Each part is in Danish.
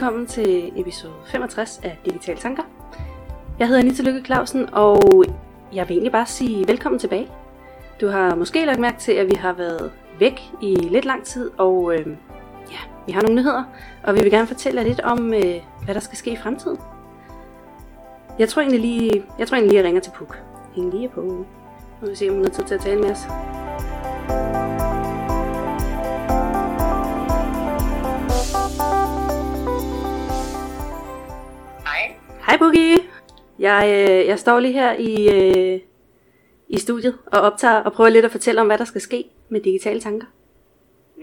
Velkommen til episode 65 af Digital Tanker. Jeg hedder Anita Lykke Clausen, og jeg vil egentlig bare sige velkommen tilbage. Du har måske lagt mærke til, at vi har været væk i lidt lang tid, og øh, ja, vi har nogle nyheder, og vi vil gerne fortælle jer lidt om, øh, hvad der skal ske i fremtiden. Jeg tror egentlig lige, jeg tror egentlig lige, jeg ringer til Puk. Hæng lige på. Nu vil vi se, om hun har tid til at tale med os. Hej Boogie! Jeg, øh, jeg står lige her i, øh, i studiet og optager og prøver lidt at fortælle om, hvad der skal ske med digitale tanker. Mm.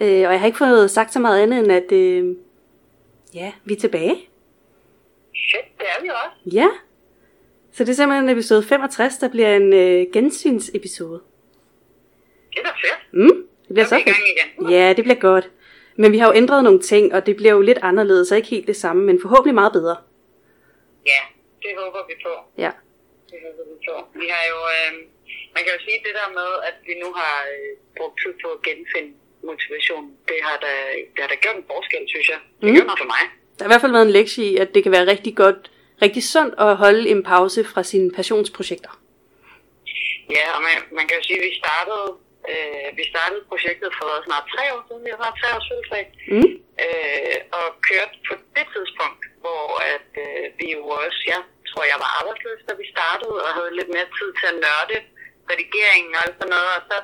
Øh, og jeg har ikke fået sagt så meget andet end, at øh, ja, vi er tilbage. Shit, det er vi også. Ja. Så det er simpelthen episode 65, der bliver en øh, gensynsepisode. Det er da fedt. Mm, det bliver Så fedt. igen. Ja, det bliver godt. Men vi har jo ændret nogle ting, og det bliver jo lidt anderledes, og ikke helt det samme, men forhåbentlig meget bedre. Ja, det håber vi på. Ja. Det håber vi på. Vi har jo, øh, man kan jo sige det der med, at vi nu har øh, brugt tid på at genfinde motivation. Det har da, det har da gjort en forskel, synes jeg. Det Mm. gør noget for mig. Der har i hvert fald været en lektie i, at det kan være rigtig godt, rigtig sundt at holde en pause fra sine passionsprojekter. Ja, og man, man kan jo sige, at vi startede, øh, vi startede projektet for snart tre år siden. Vi har snart tre års fødselsdag. Mm. øh, og kørte på det tidspunkt, hvor at, øh, vi jo også, jeg tror, jeg var arbejdsløs, da vi startede, og havde lidt mere tid til at nørde redigeringen og alt sådan noget, og så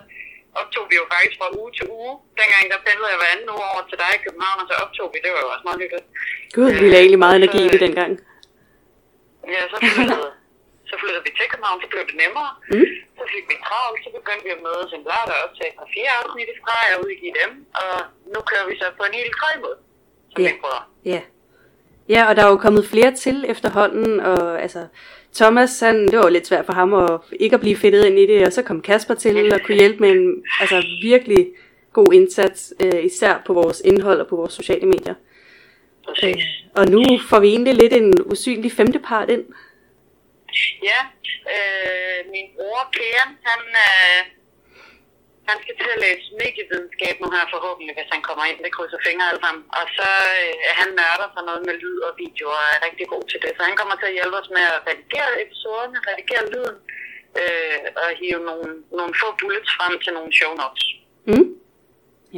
optog vi jo faktisk fra uge til uge. Dengang der pendlede jeg hver anden uge over til dig i København, og så optog vi, det var jo også meget hyggeligt. Gud, vi lagde egentlig meget energi i det dengang. Ja, så flyttede, så flyttede vi til København, så blev det nemmere. Mm. Så fik vi travlt, så begyndte vi at mødes en lørdag og optage fra fire afsnit i streg og udgive dem, og nu kører vi så på en helt tredje måde, som Ja. vi prøver. Ja. Ja, og der er jo kommet flere til efterhånden, og altså, Thomas, han, det var jo lidt svært for ham at ikke at blive fedtet ind i det, og så kom Kasper til og kunne hjælpe med en altså, virkelig god indsats, øh, især på vores indhold og på vores sociale medier. Præcis. Øh, og nu får vi egentlig lidt en usynlig femte part ind. Ja, øh, min bror Kæren, han, øh, han skal til at læse medievidenskab nu her forhåbentlig, hvis han kommer ind. Det krydser fingre alle sammen. Og så øh, han nørder sig noget med lyd og video og er rigtig god til det. Så han kommer til at hjælpe os med at redigere episoderne, redigere lyden øh, og hive nogle, nogle få bullets frem til nogle show notes. Mm.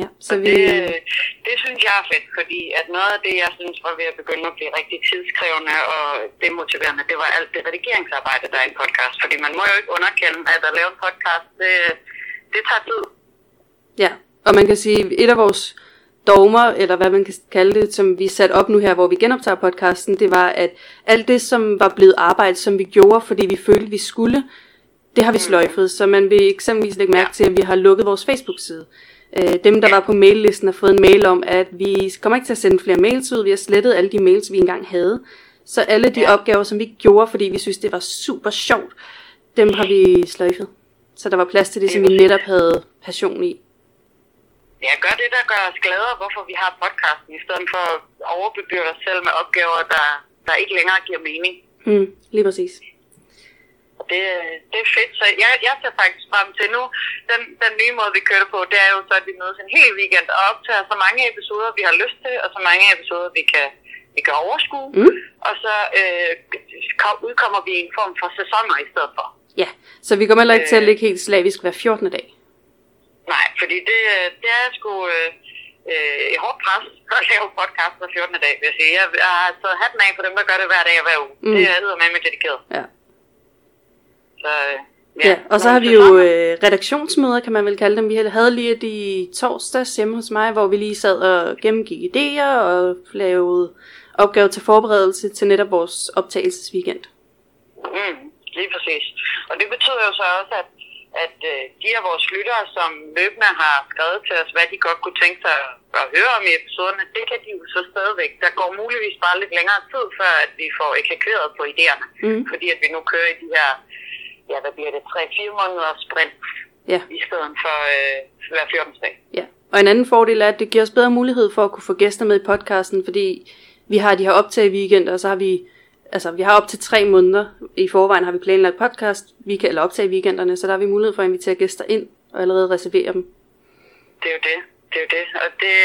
Ja, så Så vi... det, øh, det synes jeg er fedt, fordi at noget af det, jeg synes var ved at begynde at blive rigtig tidskrævende og demotiverende, det var alt det redigeringsarbejde, der er i en podcast. Fordi man må jo ikke underkende, at at lave en podcast, det, det tager tid. Ja, og man kan sige, et af vores dogmer, eller hvad man kan kalde det, som vi satte op nu her, hvor vi genoptager podcasten, det var, at alt det, som var blevet arbejdet, som vi gjorde, fordi vi følte, vi skulle, det har vi sløjfet. Så man vil eksempelvis lægge mærke til, at vi har lukket vores Facebook-side. Øh, Dem, der var på maillisten, har fået en mail om, at vi kommer ikke til at sende flere mails ud. Vi har slettet alle de mails, vi engang havde. Så alle de opgaver, som vi gjorde, fordi vi synes, det var super sjovt, dem har vi sløjfet. Så der var plads til det, som vi netop havde passion i. Ja, gør det, der gør os glade, hvorfor vi har podcasten, i stedet for at overbebyrde os selv med opgaver, der, der ikke længere giver mening. Mm, lige præcis. Det, det er fedt, så jeg, jeg ser faktisk frem til nu. Den, den nye måde, vi kører på, det er jo så, at vi mødes en hel weekend og optager så mange episoder, vi har lyst til, og så mange episoder, vi kan, vi kan overskue. Mm. Og så øh, kom- udkommer vi i en form for sæsoner i stedet for. Ja, så vi kommer heller ikke til at Øh. ligge helt slavisk hver 14. dag. Nej, fordi det, øh, det er sgu øh, øh, et hårdt pres at lave podcast hver 14. dag, vil jeg sige. Jeg, jeg har taget hatten af for dem, der gør det hver dag og hver uge. Mm. Det er med med dedikeret. Ja. Så, øh, Ja, ja og så har vi jo øh, redaktionsmøder, kan man vel kalde dem. Vi havde lige et i torsdags hjemme hos mig, hvor vi lige sad og gennemgik idéer og lavede opgaver til forberedelse til netop vores optagelsesweekend. Mm, lige præcis. Og det betyder jo så også, at, at øh, de af vores lyttere, som løbende har skrevet til os, hvad de godt kunne tænke sig at, høre om i episoderne, det kan de jo så stadigvæk. Der går muligvis bare lidt længere tid, før at vi får ekakeret på idéerne. Mm. Fordi at vi nu kører i de her, ja hvad bliver det, 3-4 måneder sprint, Ja, i stedet for øh, hver 14. dag. ja. Og en anden fordel er, at det giver os bedre mulighed for at kunne få gæster med i podcasten, fordi vi har de her optag weekender, og så har vi altså vi har op til tre måneder i forvejen har vi planlagt podcast, vi kan, eller optage i weekenderne, så der har vi mulighed for at invitere gæster ind og allerede reservere dem. Det er jo det. Det er jo det. Og det,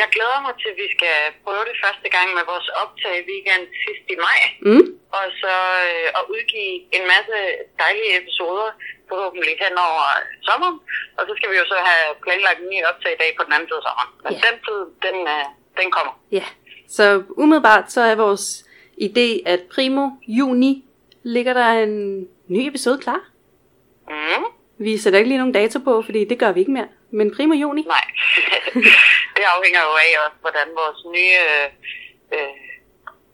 jeg glæder mig til, at vi skal prøve det første gang med vores optag weekend sidst i maj. Mm. Og så øh, at udgive en masse dejlige episoder, forhåbentlig hen over sommeren. Og så skal vi jo så have planlagt en ny optag i dag på den anden side af sommeren. Men Ja. den tid, den, øh, den kommer. Ja, så umiddelbart så er vores idé, at primo juni ligger der en ny episode klar. Mm. Vi sætter ikke lige nogen dato på, fordi det gør vi ikke mere. Men primo juni. Nej, det afhænger jo af også, hvordan vores nye øh, øh,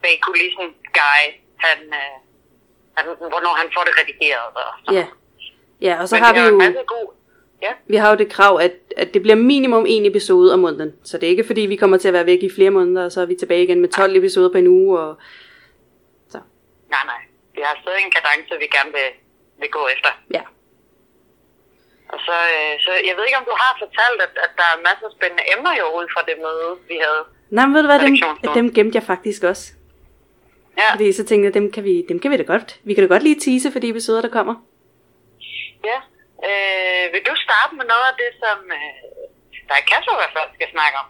bag kulissen guy, han, øh, han, hvornår han får det redigeret. Og sådan. Ja. Ja, og så Men har vi jo, en god... Ja, vi har jo det krav, at, at det bliver minimum en episode om måneden. Så det er ikke fordi, vi kommer til at være væk i flere måneder, og så er vi tilbage igen med 12 episoder på en uge. Og... Nej, nej. Vi har stadig en kadence, vi gerne vil, vil gå efter. ja. Og så, øh, så jeg ved ikke, om du har fortalt, at, at der er masser af spændende emner jo ud fra det møde, vi havde. Nej, men ved du hvad, dem, dem gemte jeg faktisk også. Ja, Fordi så tænkte jeg, dem kan, vi, dem kan vi da godt. Vi kan da godt lige tease for de episoder, der kommer. ja. Øh, vil du starte med noget af det, som øh, der er Kasper i hvert fald skal snakke om?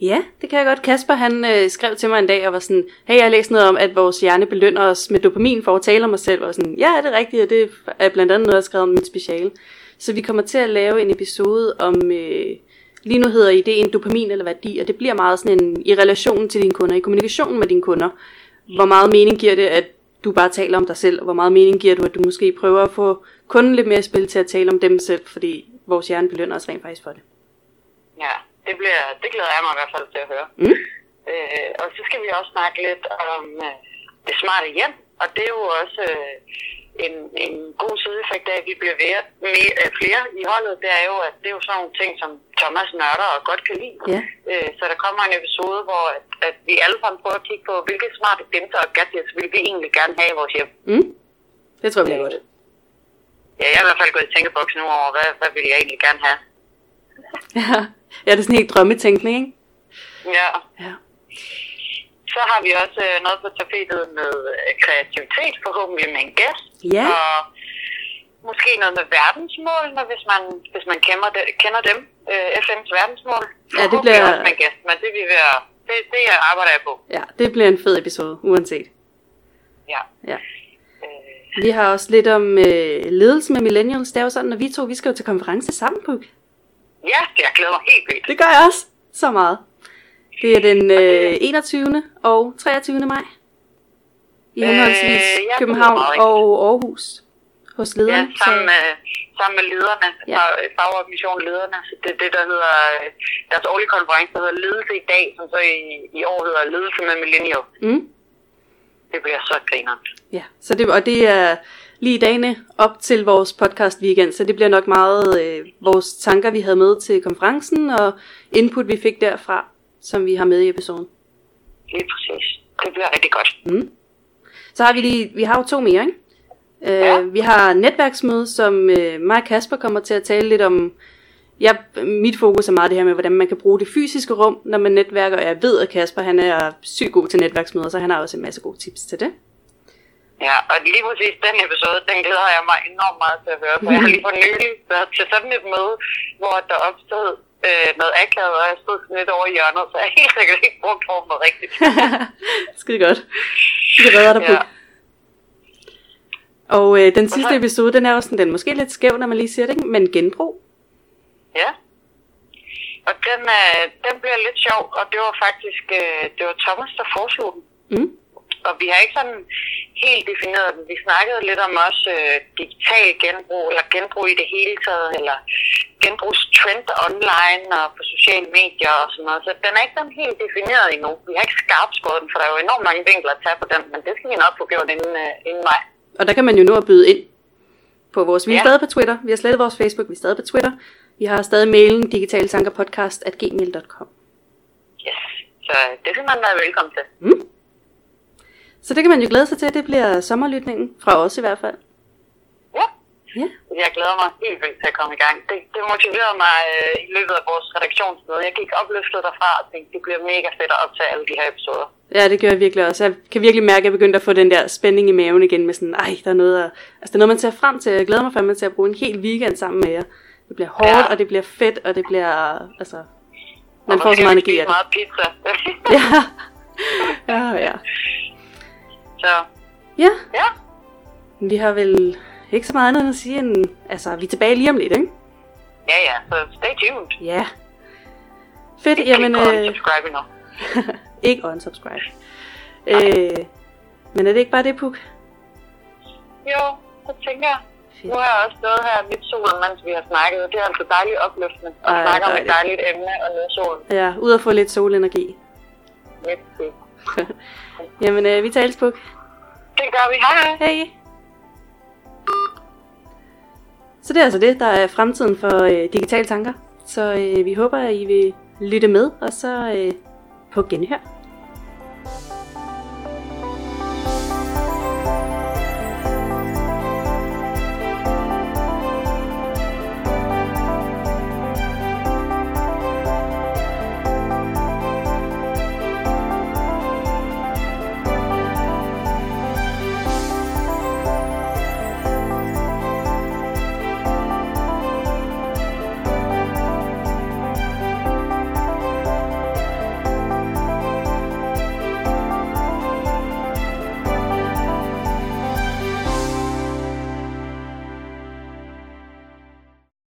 Ja, det kan jeg godt. Kasper han øh, skrev til mig en dag og var sådan, hey, jeg har læst noget om, at vores hjerne belønner os med dopamin for at tale om os selv. Og sådan, ja, det er rigtigt, og det er blandt andet noget, jeg har skrevet om mit speciale. Så vi kommer til at lave en episode om, øh, lige nu hedder ideen dopamin eller værdi, og det bliver meget sådan en, i relation til dine kunder, i kommunikationen med dine kunder. Hvor meget mening giver det, at du bare taler om dig selv, og hvor meget mening giver du, at du måske prøver at få kunden lidt mere spil til at tale om dem selv, fordi vores hjerne belønner os rent faktisk for det. Ja, det, bliver, det glæder jeg mig i hvert fald til at høre. Mm. Øh, og så skal vi også snakke lidt om øh, det smarte hjem, og det er jo også øh, en, en god sideeffekt af, at vi bliver ved, mere, øh, flere i holdet. Det er jo, at det er jo sådan nogle ting, som Thomas nørder og godt kan lide. Ja. Øh, så der kommer en episode, hvor at, at vi alle sammen prøver at kigge på, hvilke smarte dimser og gadgets vil vi egentlig gerne have i vores hjem. Mm. Det tror jeg bliver godt. Ja, jeg er i hvert fald gået i tænkeboks nu over, hvad, hvad vil jeg egentlig gerne have. Ja, ja det er sådan helt drømmetænkning, ikke? Ja, Ja. Så har vi også øh, noget på tapetet med øh, kreativitet, forhåbentlig med en gæst. Ja. Og måske noget med verdensmålene, hvis man, hvis man kender, det, kender dem. Øh, FN's verdensmål. Ja, det bliver- Også med en gæst, men det, vil være, det, det arbejder jeg på. Ja, det bliver en fed episode, uanset. Ja. Ja. Øh, Vi har også lidt om øh, ledelse med millennials. Det er jo sådan, at vi to vi skal jo til konference sammen, Puk. Ja, det jeg glæder mig helt vildt. Det gør jeg også. Så meget. Det er den øh, 21. og 23. maj. I Øh, henholdsvis ja, det lyder København og Aarhus. Hos Ja, lederne. sammen med, sammen med lederne, Ja. ja. fagorganisationen lederne. Det er det, der hedder, øh, deres årlige konference, der hedder Ledelse i dag, som så i, i år hedder Ledelse med Millennial. Mm. Det bliver så grinerende. Ja, så det, og det er lige dagene op til vores podcast weekend, så det bliver nok meget øh, vores tanker, vi havde med til konferencen, og input, vi fik derfra, som vi har med i episoden. Lige præcis. Det bliver rigtig godt. Så har vi lige, vi har jo to mere, ikke? Øh, Ja. Vi har netværksmøde, som øh, mig og Kasper kommer til at tale lidt om. Jeg, mit fokus er meget det her med, hvordan man kan bruge det fysiske rum, når man netværker. Og jeg ved, at Kasper han er sygt god til netværksmøder, så han har også en masse gode tips til det. Ja, og lige præcis den episode, den glæder jeg mig enormt meget til at høre. For jeg har lige for nylig været til sådan et møde, hvor der opstod øh, noget akavet, og jeg stod sådan lidt over i hjørnet, så jeg helt sikkert ikke brugt rummet rigtigt. Skide godt. Det redder dig på. Ja. Og øh, den sidste episode, den er også sådan, den måske lidt skæv, når man lige siger det, ikke? men genbrug. Ja. Og den, øh, den bliver lidt sjov, og det var faktisk øh, det var Thomas, der foreslog den. Mm. Og vi har ikke sådan helt defineret den. Vi snakkede lidt om også øh, digital genbrug, eller genbrug i det hele taget, eller genbrugstrend online og på sociale medier og sådan noget. Så den er ikke sådan helt defineret endnu. Vi har ikke skarpt skåret den, for der er jo enormt mange vinkler at tage på den, men det skal vi nok få gjort inden, øh, inden maj. Og der kan man jo nu at byde ind på vores... Vi er Ja. stadig på Twitter. Vi har slettet vores Facebook. Vi er stadig på Twitter. Vi har stadig mailen digitaltankerpodcast.gmail.com Yes. Så det skal man være velkommen til. Så det kan man jo glæde sig til. Det bliver sommerlytningen. Fra os i hvert fald. Ja. Ja. Jeg glæder mig helt vildt til at komme i gang. Det, det motiverede mig øh, i løbet af vores redaktionsmøde. Jeg gik opløftet derfra og tænkte, det bliver mega fedt at optage alle de her episoder. Ja, det gør jeg virkelig også. Jeg kan virkelig mærke, at jeg begyndte at få den der spænding i maven igen med sådan, ej, der er noget, at, altså, der er noget man ser frem til. Jeg glæder mig fandme til at bruge en hel weekend sammen med jer. Det bliver hårdt, Ja. og det bliver fedt, og det bliver, altså, Man Og får så meget energi af det. meget pizza. Ja. ja, ja. Så Ja, ja, vi har vel ikke så meget andet at sige end... Altså, vi er tilbage lige om lidt, ikke? ja, ja. Så stay tuned. Ja. Fedt, Klik jamen... på Øh, subscribe nu. ikke unsubscribe. Øh, men er det ikke bare det, Puk? Jo, så tænker jeg. Fedt. Nu har jeg også stået her midt solen, mens vi har snakket. Det er altså dejligt opløftende at Ej, snakke om et dejligt. emne og nyde solen Ja, ud at få lidt solenergi. midt i. Jamen, øh, vi tales, Puk. Det gør vi. Hej hej. Så det er altså det, der er fremtiden for øh, digitale tanker. Så øh, vi håber, at I vil lytte med, og så øh, på genhør.